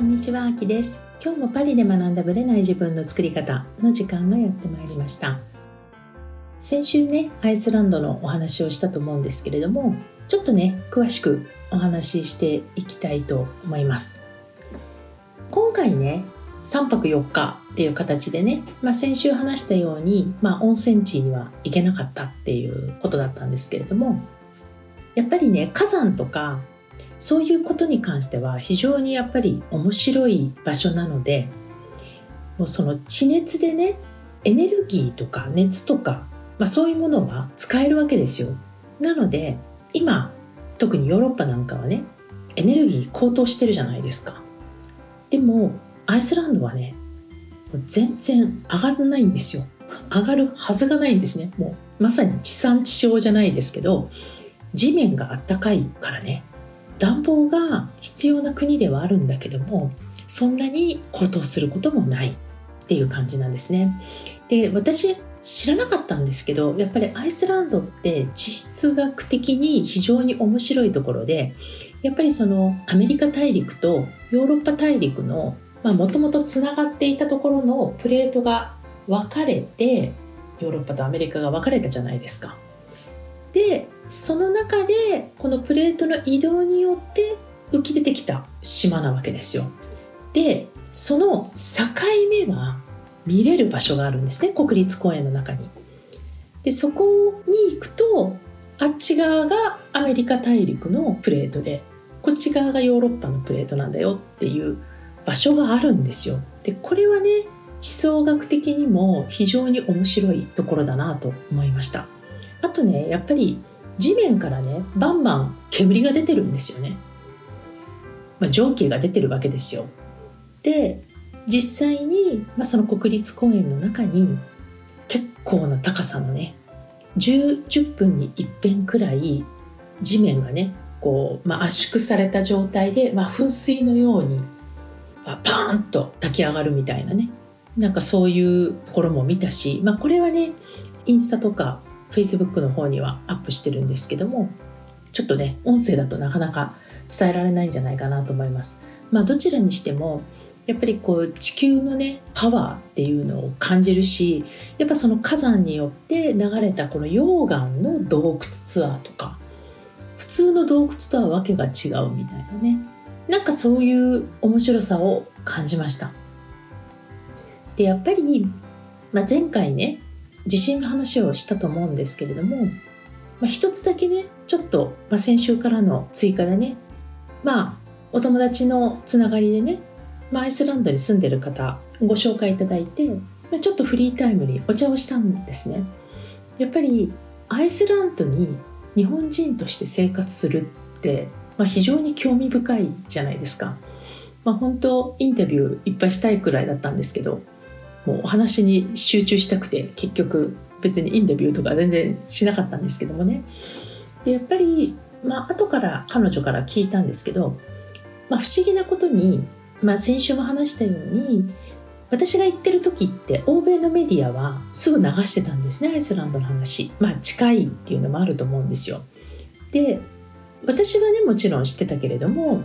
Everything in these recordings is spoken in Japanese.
こんにちは、あきです。今日もパリで学んだブレない自分の作り方の時間がやってまいりました。先週ね、アイスランドのお話をしたと思うんですけれども、ちょっとね、詳しくお話ししていきたいと思います。今回ね、3泊4日っていう形でね、まあ、先週話したように、まあ、温泉地には行けなかったっていうことだったんですけれどもやっぱりね火山とかそういうことに関しては非常にやっぱり面白い場所なのでもうその地熱でねエネルギーとか熱とか、まあ、そういうものは使えるわけですよ。なので今特にヨーロッパなんかはねエネルギー高騰してるじゃないですか。でもアイスランドはね全然上がらないんですよ。上がるはずがないんですね。もうまさに地産地消じゃないですけど地面があったかいからね暖房が必要な国ではあるんだけどもそんなに高騰することもないっていう感じなんですね。で私知らなかったんですけどやっぱりアイスランドって地質学的に非常に面白いところでやっぱりそのアメリカ大陸とヨーロッパ大陸のもともとつながっていたところのプレートが分かれてヨーロッパとアメリカが分かれたじゃないですか。でその中でこのプレートの移動によって浮き出てきた島なわけですよ。でその境目が見れる場所があるんですね国立公園の中に。でそこに行くとあっち側がアメリカ大陸のプレートでこっち側がヨーロッパのプレートなんだよっていう場所があるんですよ。でこれはね地層学的にも非常に面白いところだなと思いました。あとねやっぱり地面からねバンバン煙が出てるんですよね、まあ、蒸気が出てるわけですよ。で実際に、まあ、その国立公園の中に結構な高さのね 10, 10分に一遍くらい地面がねこう、まあ、圧縮された状態で、まあ、噴水のように、まあ、パーンと炊き上がるみたいなね。なんかそういうところも見たし、まあ、これはねインスタとか Facebook の方にはアップしてるんですけどもちょっとね音声だとなかなか伝えられないんじゃないかなと思います。まあどちらにしてもやっぱりこう地球のねパワーっていうのを感じるしやっぱその火山によって流れたこの溶岩の洞窟ツアーとか普通の洞窟とはわけが違うみたいなね。なんかそういう面白さを感じました。でやっぱり、まあ、前回ね地震の話をしたと思うんですけれども、まあ、一つだけねちょっと、まあ、先週からの追加でねまあお友達のつながりでね、まあ、アイスランドに住んでる方ご紹介いただいて、まあ、ちょっとフリータイムにお茶をしたんですね。やっぱりアイスランドに日本人として生活するって、まあ、非常に興味深いじゃないですか、まあ、本当インタビューいっぱいしたいくらいだったんですけどもうお話に集中したくて結局別にインタビューとか全然しなかったんですけどもね。でやっぱりまあ後から彼女から聞いたんですけど、まあ、不思議なことに、まあ、先週も話したように私が行ってる時って欧米のメディアはすぐ流してたんですねアイスランドの話。まあ近いっていうのもあると思うんですよ。で私はねもちろん知ってたけれども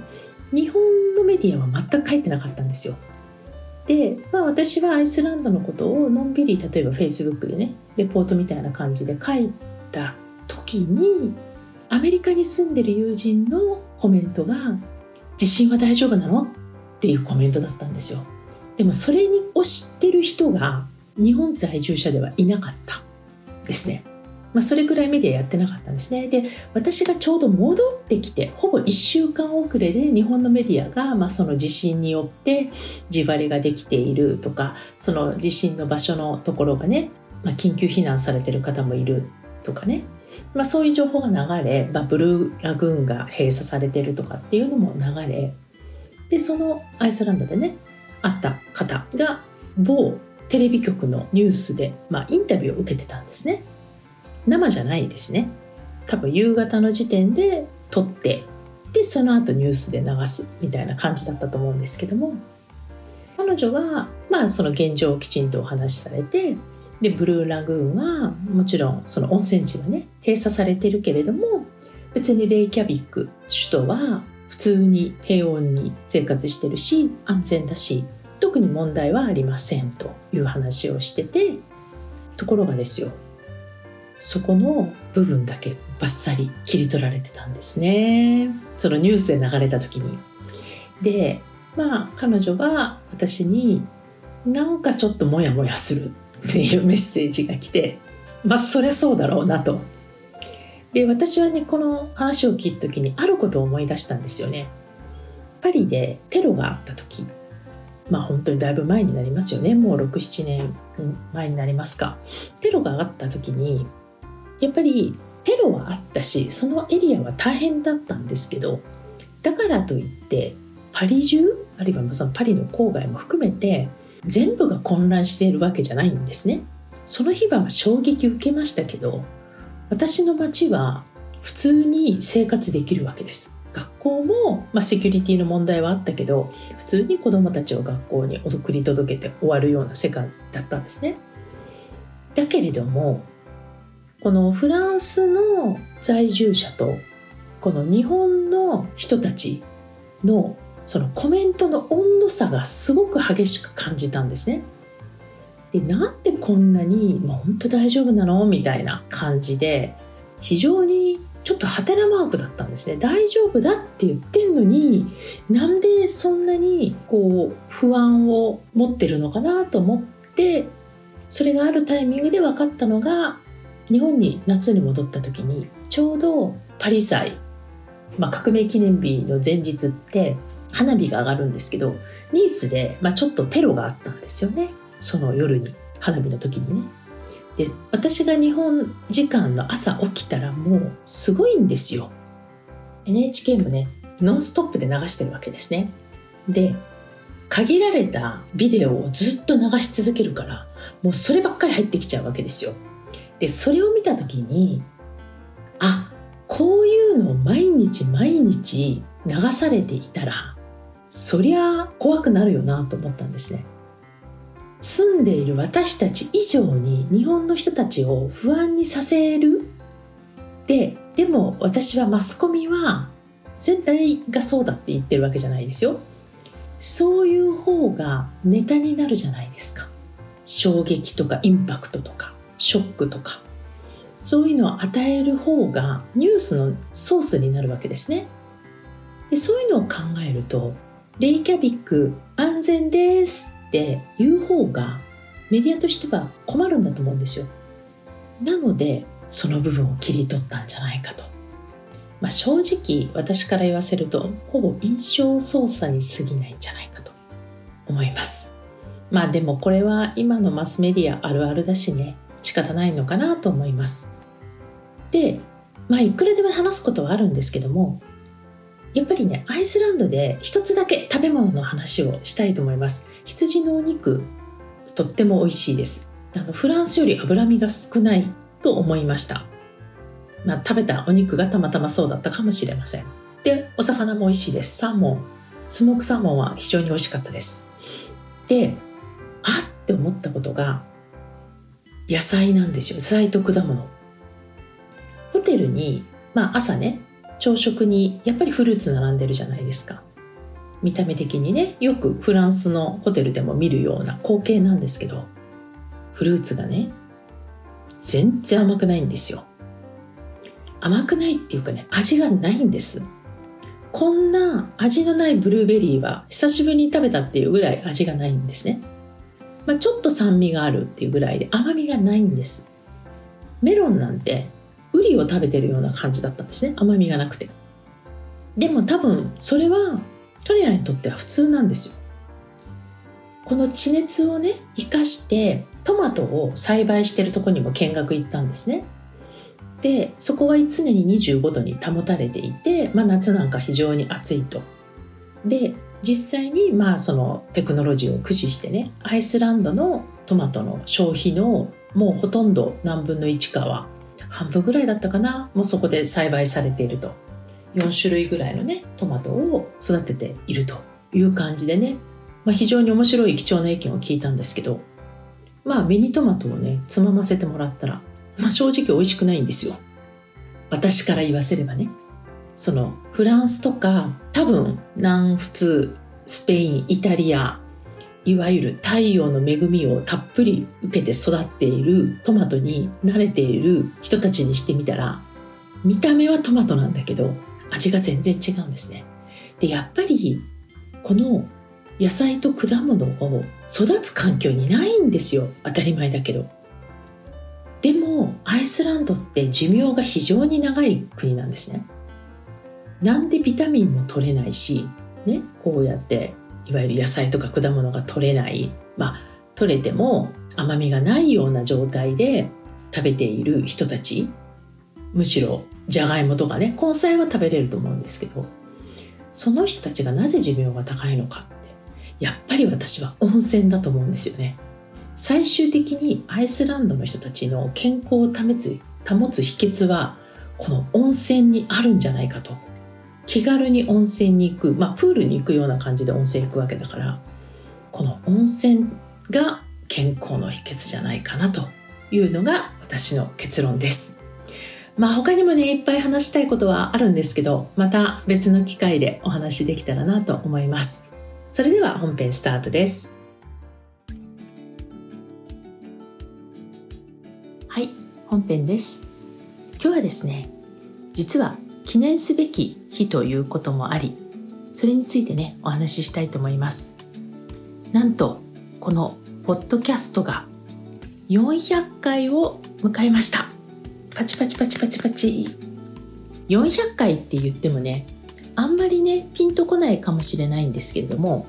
日本のメディアは全く書いてなかったんですよ。で、まあ、私はアイスランドのことをのんびり例えば Facebook でねレポートみたいな感じで書いた時にアメリカに住んでる友人のコメントが「地震は大丈夫なの?」っていうコメントだったんですよでもそれを知ってる人が日本在住者ではいなかったですねまあ、それくらいメディアやってなかったんですね。で私がちょうど戻ってきてほぼ1週間遅れで日本のメディアが、まあ、その地震によって地割れができているとかその地震の場所のところがね、まあ、緊急避難されてる方もいるとかね、まあ、そういう情報が流れ、まあ、ブルーラグーンが閉鎖されてるとかっていうのも流れでそのアイスランドでね会った方が某テレビ局のニュースで、まあ、インタビューを受けてたんですね。生じゃないですね。多分夕方の時点で撮ってでその後ニュースで流すみたいな感じだったと思うんですけども。彼女はまあその現状をきちんとお話しされてでブルーラグーンはもちろんその温泉地がね閉鎖されてるけれども別にレイキャビック首都は普通に平穏に生活してるし安全だし特に問題はありませんという話をしててところがですよ。そこの部分だけバッサリ切り取られてたんですね。そのニュースで流れた時に。でまあ彼女が私になんかちょっとモヤモヤするっていうメッセージが来てまあそりゃそうだろうなと。で私はねこの話を聞いた時にあることを思い出したんですよね。パリでテロがあった時。まあ本当にだいぶ前になりますよね。もう67年前になりますか。テロがあった時にやっぱりテロはあったしそのエリアは大変だったんですけどだからといってパリ中あるいはそのパリの郊外も含めて全部が混乱しているわけじゃないんですね。その日は衝撃受けましたけど私の街は普通に生活できるわけです。学校も、まあ、セキュリティの問題はあったけど普通に子どもたちを学校に送り届けて終わるような世界だったんですね。だけれどもこのフランスの在住者とこの日本の人たちのそのコメントの温度差がすごく激しく感じたんですね。でなんでこんなに「もう本当大丈夫なの?」みたいな感じで非常にちょっとハテナマークだったんですね大丈夫だって言ってんのになんでそんなにこう不安を持ってるのかなと思ってそれがあるタイミングで分かったのが日本に夏に戻った時にちょうどパリ祭、まあ、革命記念日の前日って花火が上がるんですけどニースで、まあ、ちょっとテロがあったんですよねその夜に花火の時にね。で私が日本時間の朝起きたらもうすごいんですよ。NHK もねノンストップで流してるわけですね。で限られたビデオをずっと流し続けるからもうそればっかり入ってきちゃうわけですよ。でそれを見た時にあこういうのを毎日毎日流されていたらそりゃ怖くなるよなと思ったんですね。住んでいる私たち以上に日本の人たちを不安にさせる。ででも私はマスコミは全体がそうだって言ってるわけじゃないですよ。そういう方がネタになるじゃないですか。衝撃とかインパクトとか。ショックとかそういうのを与える方がニュースのソースになるわけですね。でそういうのを考えるとレイキャビック安全ですって言う方がメディアとしては困るんだと思うんですよ。なのでその部分を切り取ったんじゃないかと、まあ、正直私から言わせるとほぼ印象操作に過ぎないんじゃないかと思います。まあでもこれは今のマスメディアあるあるだしね。仕方ないのかなと思います。で、まあ、いくらでも話すことはあるんですけども、やっぱりね、アイスランドで一つだけ食べ物の話をしたいと思います。羊のお肉、とっても美味しいです。あのフランスより脂身が少ないと思いました。まあ、食べたお肉がたまたまそうだったかもしれません。で、お魚も美味しいです。サーモン、スモークサーモンは非常に美味しかったです。で、あって思ったことが、野菜なんですよ。野菜と果物ホテルに、まあ、朝ね朝食にやっぱりフルーツ並んでるじゃないですか。見た目的にねよくフランスのホテルでも見るような光景なんですけどフルーツがね全然甘くないんですよ。甘くないっていうかね味がないんです。こんな味のないブルーベリーは久しぶりに食べたっていうぐらい味がないんですね。まあ、ちょっと酸味があるっていうぐらいで甘みがないんです。メロンなんてウリを食べてるような感じだったんですね。甘みがなくて。でも多分それは彼らにとっては普通なんですよ。この地熱をね生かしてトマトを栽培してるとこにも見学行ったんですね。でそこは常に25度に保たれていて、まあ、夏なんか非常に暑いと。で実際にまあそのテクノロジーを駆使してねアイスランドのトマトの消費のもうほとんど何分の1かは半分ぐらいだったかな。もうそこで栽培されていると。4種類ぐらいのねトマトを育てているという感じでね、まあ、非常に面白い貴重な意見を聞いたんですけど。まあミニトマトをねつまませてもらったら、まあ、正直美味しくないんですよ。私から言わせればね。そのフランスとか多分南仏スペインイタリアいわゆる太陽の恵みをたっぷり受けて育っているトマトに慣れている人たちにしてみたら見た目はトマトなんだけど味が全然違うんですね。でやっぱりこの野菜と果物を育つ環境にないんですよ当たり前だけど。でもアイスランドって寿命が非常に長い国なんですね。なんでビタミンも取れないし、ね、こうやっていわゆる野菜とか果物が取れない。まあ取れても甘みがないような状態で食べている人たち。むしろじゃがいもとかね根菜は食べれると思うんですけどその人たちがなぜ寿命が高いのかってやっぱり私は温泉だと思うんですよね。最終的にアイスランドの人たちの健康を保つ保つ秘訣はこの温泉にあるんじゃないかと。気軽に温泉に行く、まあ、プールに行くような感じで温泉行くわけだからこの温泉が健康の秘訣じゃないかなというのが私の結論です。まあ他にもねいっぱい話したいことはあるんですけどまた別の機会でお話できたらなと思います。それでは本編スタートです。はい本編です。今日はですね実は記念すべき日ということもありそれについてねお話ししたいと思います。なんとこのポッドキャストが400回を迎えました。パチパチパチパチパチ。400回って言ってもねあんまりねピンとこないかもしれないんですけれども、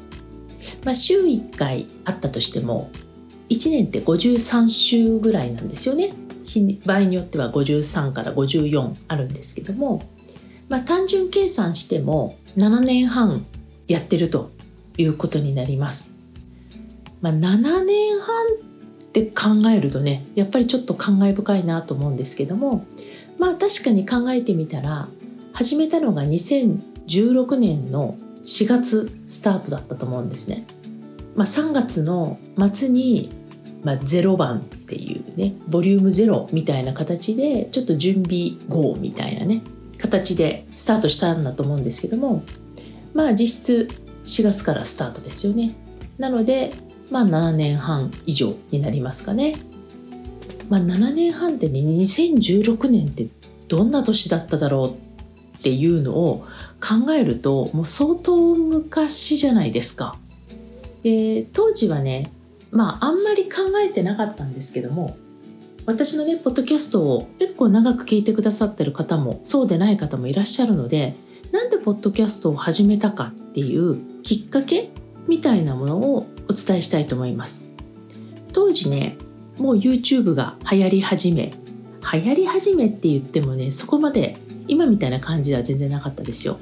まあ、週1回あったとしても1年って53週ぐらいなんですよね。場合によっては53から54あるんですけどもまあ、単純計算しても7年半やってるということになります。まあ、7年半って考えるとねやっぱりちょっと感慨深いなと思うんですけどもまあ確かに考えてみたら始めたのが2016年の4月スタートだったと思うんですね。まあ、3月の末に、まあ、0番っていうねボリューム0みたいな形でちょっと準備号みたいなね形でスタートしたんだと思うんですけどもまあ実質4月からスタートですよね。なのでまあ7年半以上になりますかね。まあ7年半ってね2016年ってどんな年だっただろうっていうのを考えるともう相当昔じゃないですか。で当時はねまああんまり考えてなかったんですけども私のねポッドキャストを結構長く聞いてくださってる方もそうでない方もいらっしゃるのでなんでポッドキャストを始めたかっていうきっかけみたいなものをお伝えしたいと思います。当時ねもう YouTube が流行り始め流行り始めって言ってもねそこまで今みたいな感じでは全然なかったですよ。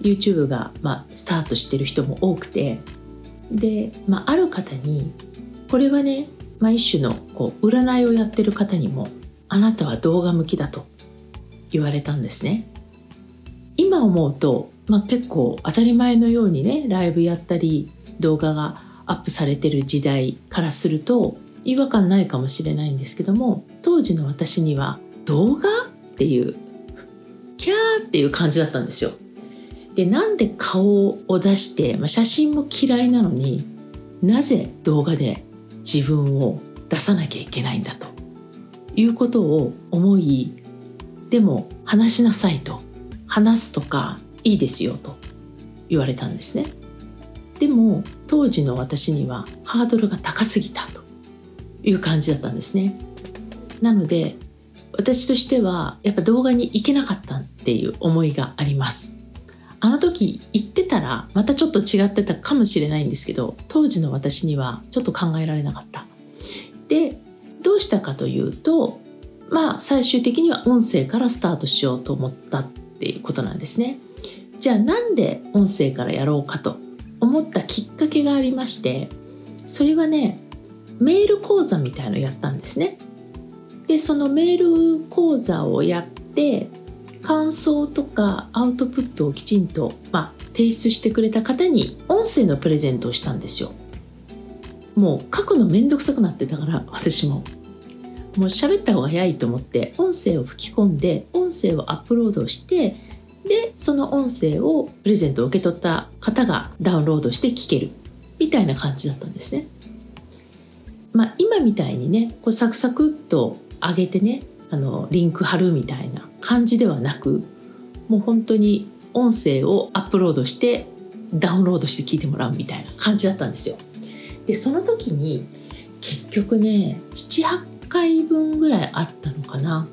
YouTube が、まあ、スタートしてる人も多くて。で、まあ、ある方にこれはねまあ、一種のこう占いをやってる方にもあなたは動画向きだと言われたんですね。今思うと、まあ、結構当たり前のようにねライブやったり動画がアップされてる時代からすると違和感ないかもしれないんですけども当時の私には動画っていうキャーっていう感じだったんですよ。でなんで顔を出して、まあ、写真も嫌いなのになぜ動画で自分を出さなきゃいけないんだと。いうことを思いでも話しなさいと。話すとかいいですよと。言われたんですね。でも当時の私にはハードルが高すぎたと。いう感じだったんですね。なので私としてはやっぱ動画に行けなかったっていう思いがあります。あの時言ってたらまたちょっと違ってたかもしれないんですけど当時の私にはちょっと考えられなかった。でどうしたかというとまあ最終的には音声からスタートしようと思ったっていうことなんですね。じゃあなんで音声からやろうかと思ったきっかけがありましてそれはねメール講座みたいのをやったんですね。でそのメール講座をやって感想とかアウトプットをきちんと、まあ、提出してくれた方に音声のプレゼントをしたんですよもう書くのめんどくさくなってたから私ももう喋った方が早いと思って音声を吹き込んで音声をアップロードしてでその音声をプレゼントを受け取った方がダウンロードして聞けるみたいな感じだったんですね。まあ、今みたいにねこうサクサクっと上げてねあのリンク貼るみたいな感じではなくもう本当に音声をアップロードしてダウンロードして聞いてもらうみたいな感じだったんですよ。でその時に結局ね78回分ぐらいあったのかな。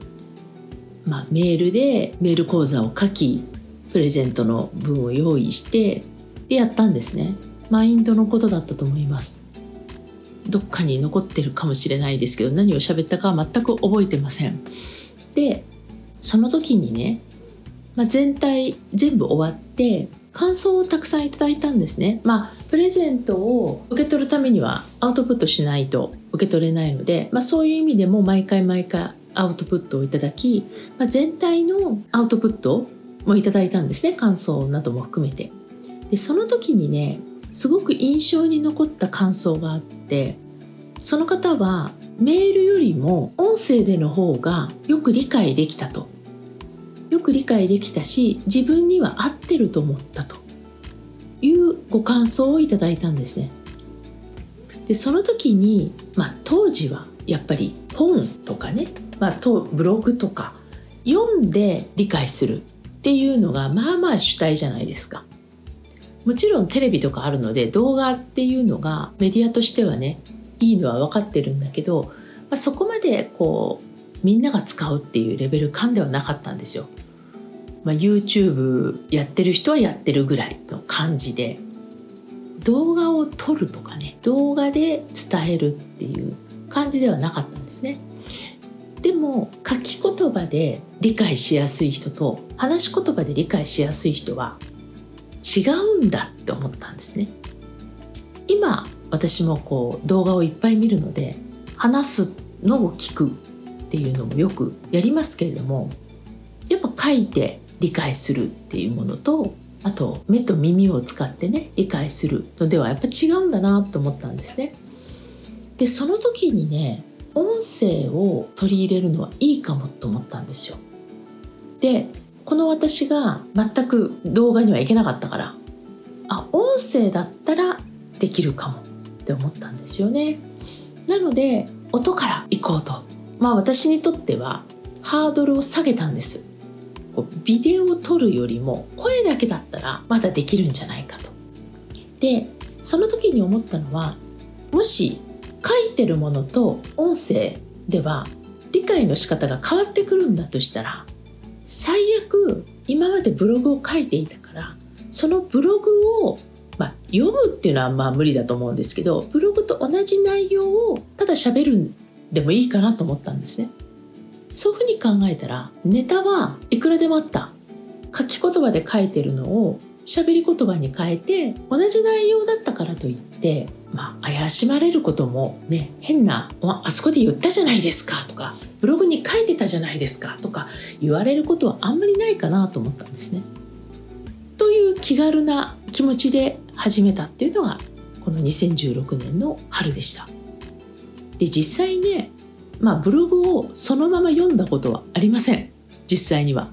まあ、メールでメール講座を書きプレゼントの分を用意してでやったんですね。マインドのことだったと思います。どっかに残ってるかもしれないですけど何を喋ったかは全く覚えてません。でその時にね、まあ、全体全部終わって感想をたくさんいただいたんですね。まあ、プレゼントを受け取るためにはアウトプットしないと受け取れないので、まあ、そういう意味でも毎回毎回アウトプットをいただき、まあ、全体のアウトプットもいただいたんですね感想なども含めて。でその時にねすごく印象に残った感想があってその方はメールよりも音声での方がよく理解できたとよく理解できたし自分には合ってると思ったというご感想をいただいたんですね。でその時に、まあ、当時はやっぱり本とかね、まあ、ブログとか読んで理解するっていうのがまあまあ主体じゃないですか。もちろんテレビとかあるので動画っていうのがメディアとしてはねいいのは分かってるんだけど、まあ、そこまでこうみんなが使うっていうレベル感ではなかったんですよ。まあ、YouTube やってる人はやってるぐらいの感じで動画を撮るとかね動画で伝えるっていう感じではなかったんですね。でも書き言葉で理解しやすい人と話し言葉で理解しやすい人は違うんだって思ったんですね。今私もこう動画をいっぱい見るので話すのを聞くっていうのもよくやりますけれどもやっぱ書いて理解するっていうものとあと目と耳を使ってね理解するのではやっぱ違うんだなと思ったんですね。でその時にね音声を取り入れるのはいいかもと思ったんですよ。でこの私が全く動画には行けなかったからあ音声だったらできるかもって思ったんですよね。なので音から行こうとまあ私にとってはハードルを下げたんです。ビデオを撮るよりも声だけだったらまだできるんじゃないかと。でその時に思ったのはもし書いてるものと音声では理解の仕方が変わってくるんだとしたら最悪今までブログを書いていたからそのブログを、まあ、読むっていうのはまあ無理だと思うんですけどブログと同じ内容をただ喋るんでもいいかなと思ったんですね。そういうふうに考えたらネタはいくらでもあった書き言葉で書いてるのを喋り言葉に変えて同じ内容だったからといってまあ怪しまれることもね変な「あそこで言ったじゃないですか」とか「ブログに書いてたじゃないですか」とか言われることはあんまりないかなと思ったんですね。という気軽な気持ちで始めたっていうのがこの2016年の春でした。で実際ねまあ、ブログをそのまま読んだことはありません実際には。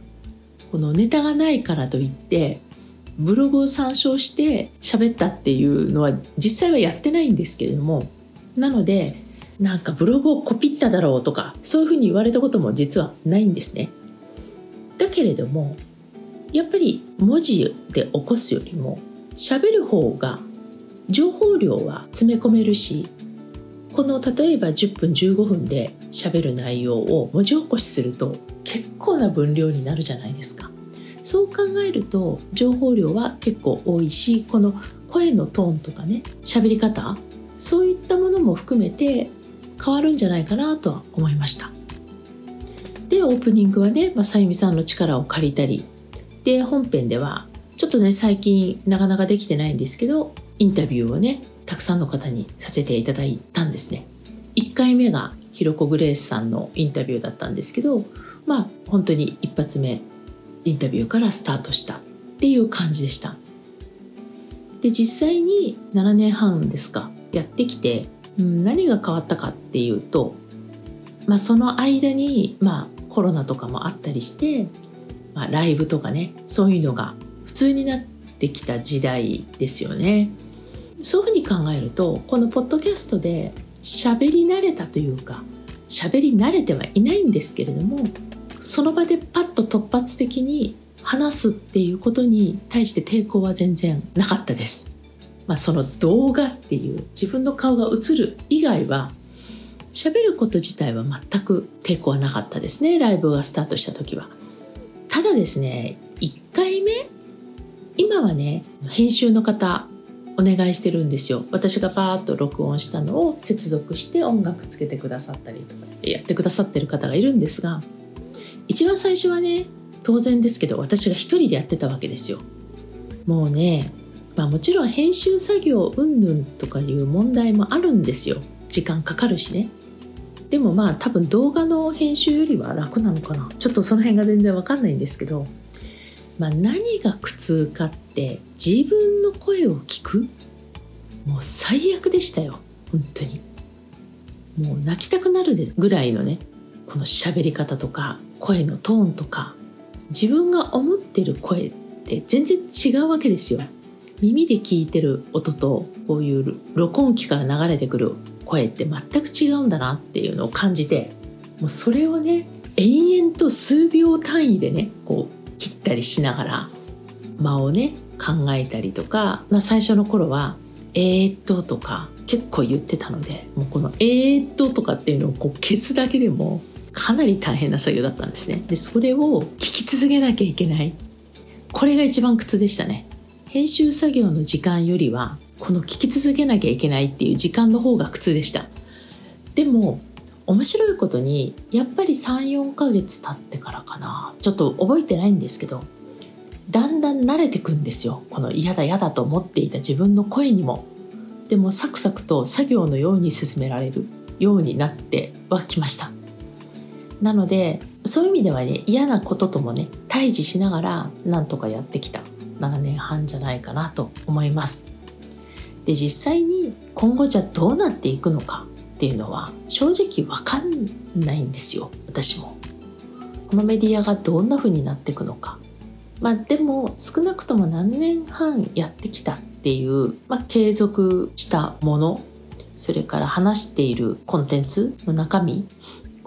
このネタがないからといってブログを参照して喋ったっていうのは実際はやってないんですけれどもなのでなんかブログをコピっただろうとかそういうふうに言われたことも実はないんですね。だけれどもやっぱり文字で起こすよりも喋る方が情報量は詰め込めるしこの例えば10分15分で喋る内容を文字起こしすると結構な分量になるじゃないですか。そう考えると情報量は結構多いしこの声のトーンとかね喋り方そういったものも含めて変わるんじゃないかなとは思いました。でオープニングはね、ま、さゆみさんの力を借りたりで本編ではちょっとね最近なかなかできてないんですけどインタビューをねたくさんの方にさせていただいたんですね。1回目がひろこグレースさんのインタビューだったんですけどまあ本当に一発目インタビューからスタートしたっていう感じでしたで実際に7年半ですかやってきて、うん、何が変わったかっていうと、まあ、その間に、まあ、コロナとかもあったりしてまあ、ライブとかねそういうのが普通になってきた時代ですよね。そういうふうに考えるとこのポッドキャストで喋り慣れたというか喋り慣れてはいないんですけれどもその場でパッと突発的に話すっていうことに対して抵抗は全然なかったです。まあ、その動画っていう自分の顔が映る以外は喋ること自体は全く抵抗はなかったですねライブがスタートした時は。ただですね1回目今はね編集の方お願いしてるんですよ私がパーッと録音したのを接続して音楽つけてくださったりとかやってくださってる方がいるんですが一番最初はね当然ですけど私が一人でやってたわけですよ。もうねまあもちろん編集作業云々とかいう問題もあるんですよ。時間かかるしね。でもまあ多分動画の編集よりは楽なのかな。ちょっとその辺が全然わかんないんですけど、まあ、何が苦痛かって自分の声を聞く。もう最悪でしたよ。本当に。もう泣きたくなるぐらいのねこの喋り方とか。声のトーンとか自分が思ってる声って全然違うわけですよ。耳で聞いてる音とこういう録音機から流れてくる声って全く違うんだなっていうのを感じてもうそれをね延々と数秒単位でねこう切ったりしながら間をね考えたりとか、まあ、最初の頃は「えー、っと」とか結構言ってたのでもうこの「えー、っと」とかっていうのをこう消すだけでもかなり大変な作業だったんですね。でそれを聞き続けなきゃいけない。これが一番苦痛でしたね。編集作業の時間よりはこの聞き続けなきゃいけないっていう時間の方が苦痛でした。でも面白いことにやっぱり34ヶ月経ってからかな。ちょっと覚えてないんですけどだんだん慣れてくんですよ。この嫌だ嫌だと思っていた自分の声にも。でもサクサクと作業のように進められるようになってはきました。なのでそういう意味ではね嫌なことともね対峙しながらなんとかやってきた。7年半じゃないかなと思います。で実際に今後じゃどうなっていくのかっていうのは正直わかんないんですよ。私も。このメディアがどんな風になっていくのか。まあでも少なくとも何年半やってきたっていう、まあ、継続したものそれから話しているコンテンツの中身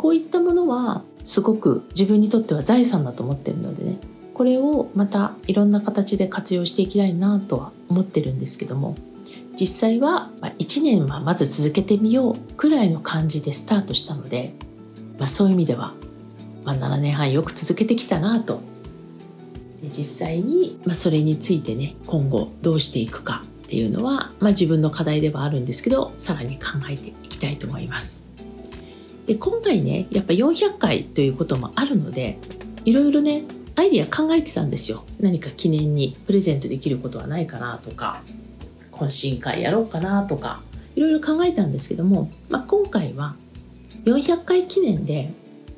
こういったものはすごく自分にとっては財産だと思ってるのでねこれをまたいろんな形で活用していきたいなとは思ってるんですけども実際は1年はまず続けてみようくらいの感じでスタートしたので、まあ、そういう意味では、まあ、7年半よく続けてきたなと実際に、まあ、それについてね今後どうしていくかっていうのは、まあ、自分の課題ではあるんですけどさらに考えていきたいと思います。で今回ねやっぱ400回ということもあるのでいろいろねアイディア考えてたんですよ。何か記念にプレゼントできることはないかなとか懇親会やろうかなとかいろいろ考えたんですけども、まあ、今回は400回記念で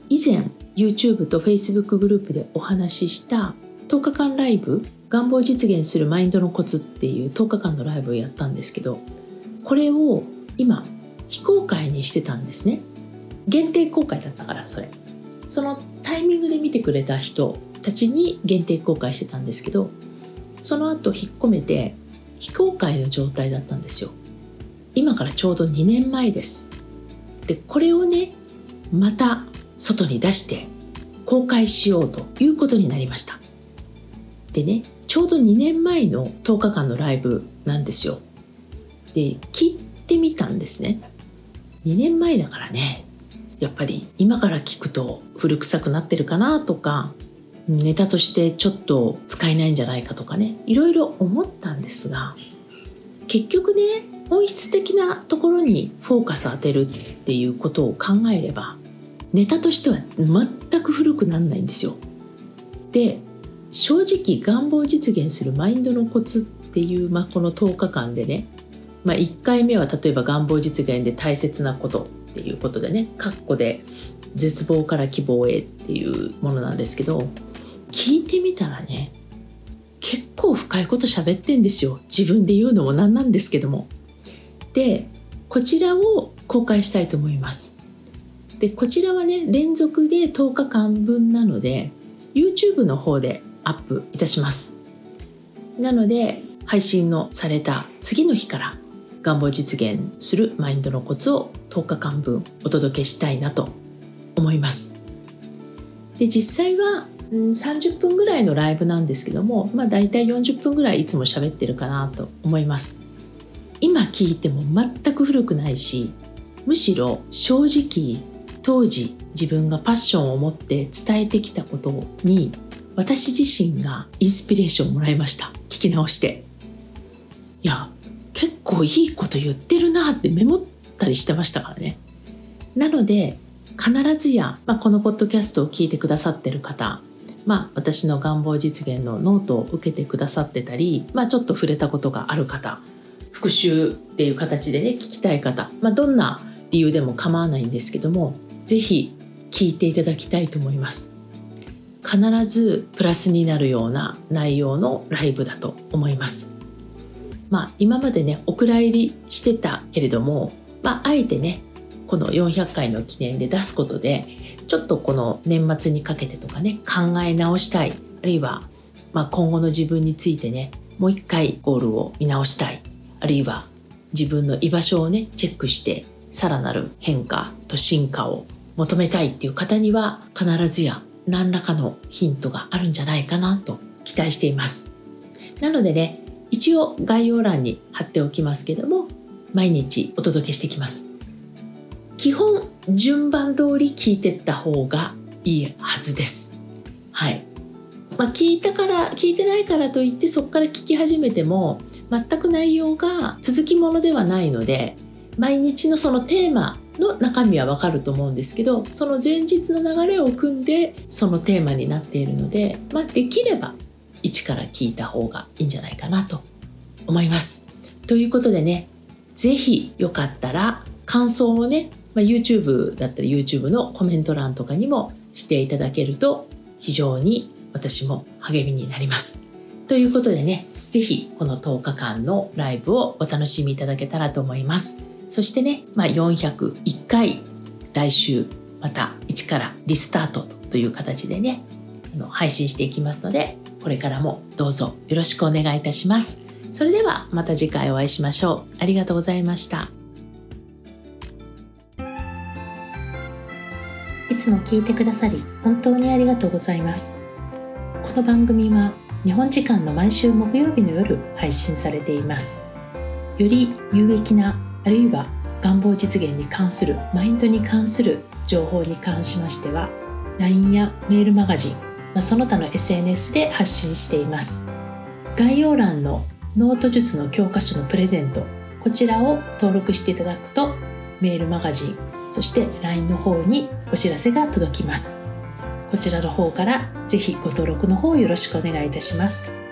以前 YouTube と Facebook グループでお話しした10日間ライブ願望実現するマインドのコツっていう10日間のライブをやったんですけどこれを今非公開にしてたんですね。限定公開だったからそれ。そのタイミングで見てくれた人たちに限定公開してたんですけどその後引っ込めて非公開の状態だったんですよ。今からちょうど2年前です。でこれをねまた外に出して公開しようということになりました。でねちょうど2年前の10日間のライブなんですよ。で聞いてみたんですね。2年前だからね。やっぱり今から聞くと古臭くなってるかなとかネタとしてちょっと使えないんじゃないかとかねいろいろ思ったんですが結局ね本質的なところにフォーカス当てるっていうことを考えればネタとしては全く古くなんないんですよ。で正直願望実現するマインドのコツっていう、まあ、この10日間でね、まあ、1回目は例えば願望実現で大切なことっていうことでね括弧で絶望から希望へっていうものなんですけど聞いてみたらね結構深いこと喋ってんですよ。自分で言うのもなんなんですけども。でこちらを公開したいと思います。でこちらはね連続で10日間分なので YouTube の方でアップいたします。なので配信のされた次の日から願望実現するマインドのコツを10日間分お届けしたいなと思います。で実際は30分ぐらいのライブなんですけども、まあ、大体40分ぐらいいつも喋ってるかなと思います。今聞いても全く古くないしむしろ正直当時自分がパッションを持って伝えてきたことに私自身がインスピレーションをもらいました。聞き直して。いや結構いいこと言ってるなってメモったりしてましたからね。なので必ずや、まあ、このポッドキャストを聞いてくださってる方まあ、私の願望実現のノートを受けてくださってたり、まあ、ちょっと触れたことがある方復習っていう形でね聞きたい方、まあ、どんな理由でも構わないんですけども是非聞いていただきたいと思います。必ずプラスになるような内容のライブだと思います。まあ今までねお蔵入りしてたけれどもまああえてねこの400回の記念で出すことでちょっとこの年末にかけてとかね考え直したいあるいはまあ今後の自分についてねもう一回ゴールを見直したいあるいは自分の居場所をねチェックしてさらなる変化と進化を求めたいっていう方には必ずや何らかのヒントがあるんじゃないかなと期待しています。なのでね一応概要欄に貼っておきますけども毎日お届けしてきます。基本順番通り聞いてった方がいいはずです。はい。まあ、聞いたから聞いてないからといってそこから聞き始めても全く内容が続きものではないので毎日のそのテーマの中身はわかると思うんですけどその前日の流れを組んでそのテーマになっているので、まあ、できれば一から聞いた方がいいんじゃないかなと思います。ということでね是非よかったら感想をね、まあ、YouTube だったり YouTube のコメント欄とかにもしていただけると非常に私も励みになります。ということでね是非この10日間のライブをお楽しみいただけたらと思います。そしてね、まあ、401回来週また一からリスタートという形でね配信していきますのでこれからもどうぞよろしくお願いいたします。それではまた次回お会いしましょう。ありがとうございました。いつも聞いてくださり本当にありがとうございます。この番組は日本時間の毎週木曜日の夜配信されています。より有益なあるいは願望実現に関するマインドに関する情報に関しましては LINE やメールマガジン、まあ、その他の SNS で発信しています。概要欄のノート術の教科書のプレゼントこちらを登録していただくとメールマガジンそして LINE の方にお知らせが届きます。こちらの方からぜひご登録の方よろしくお願いいたします。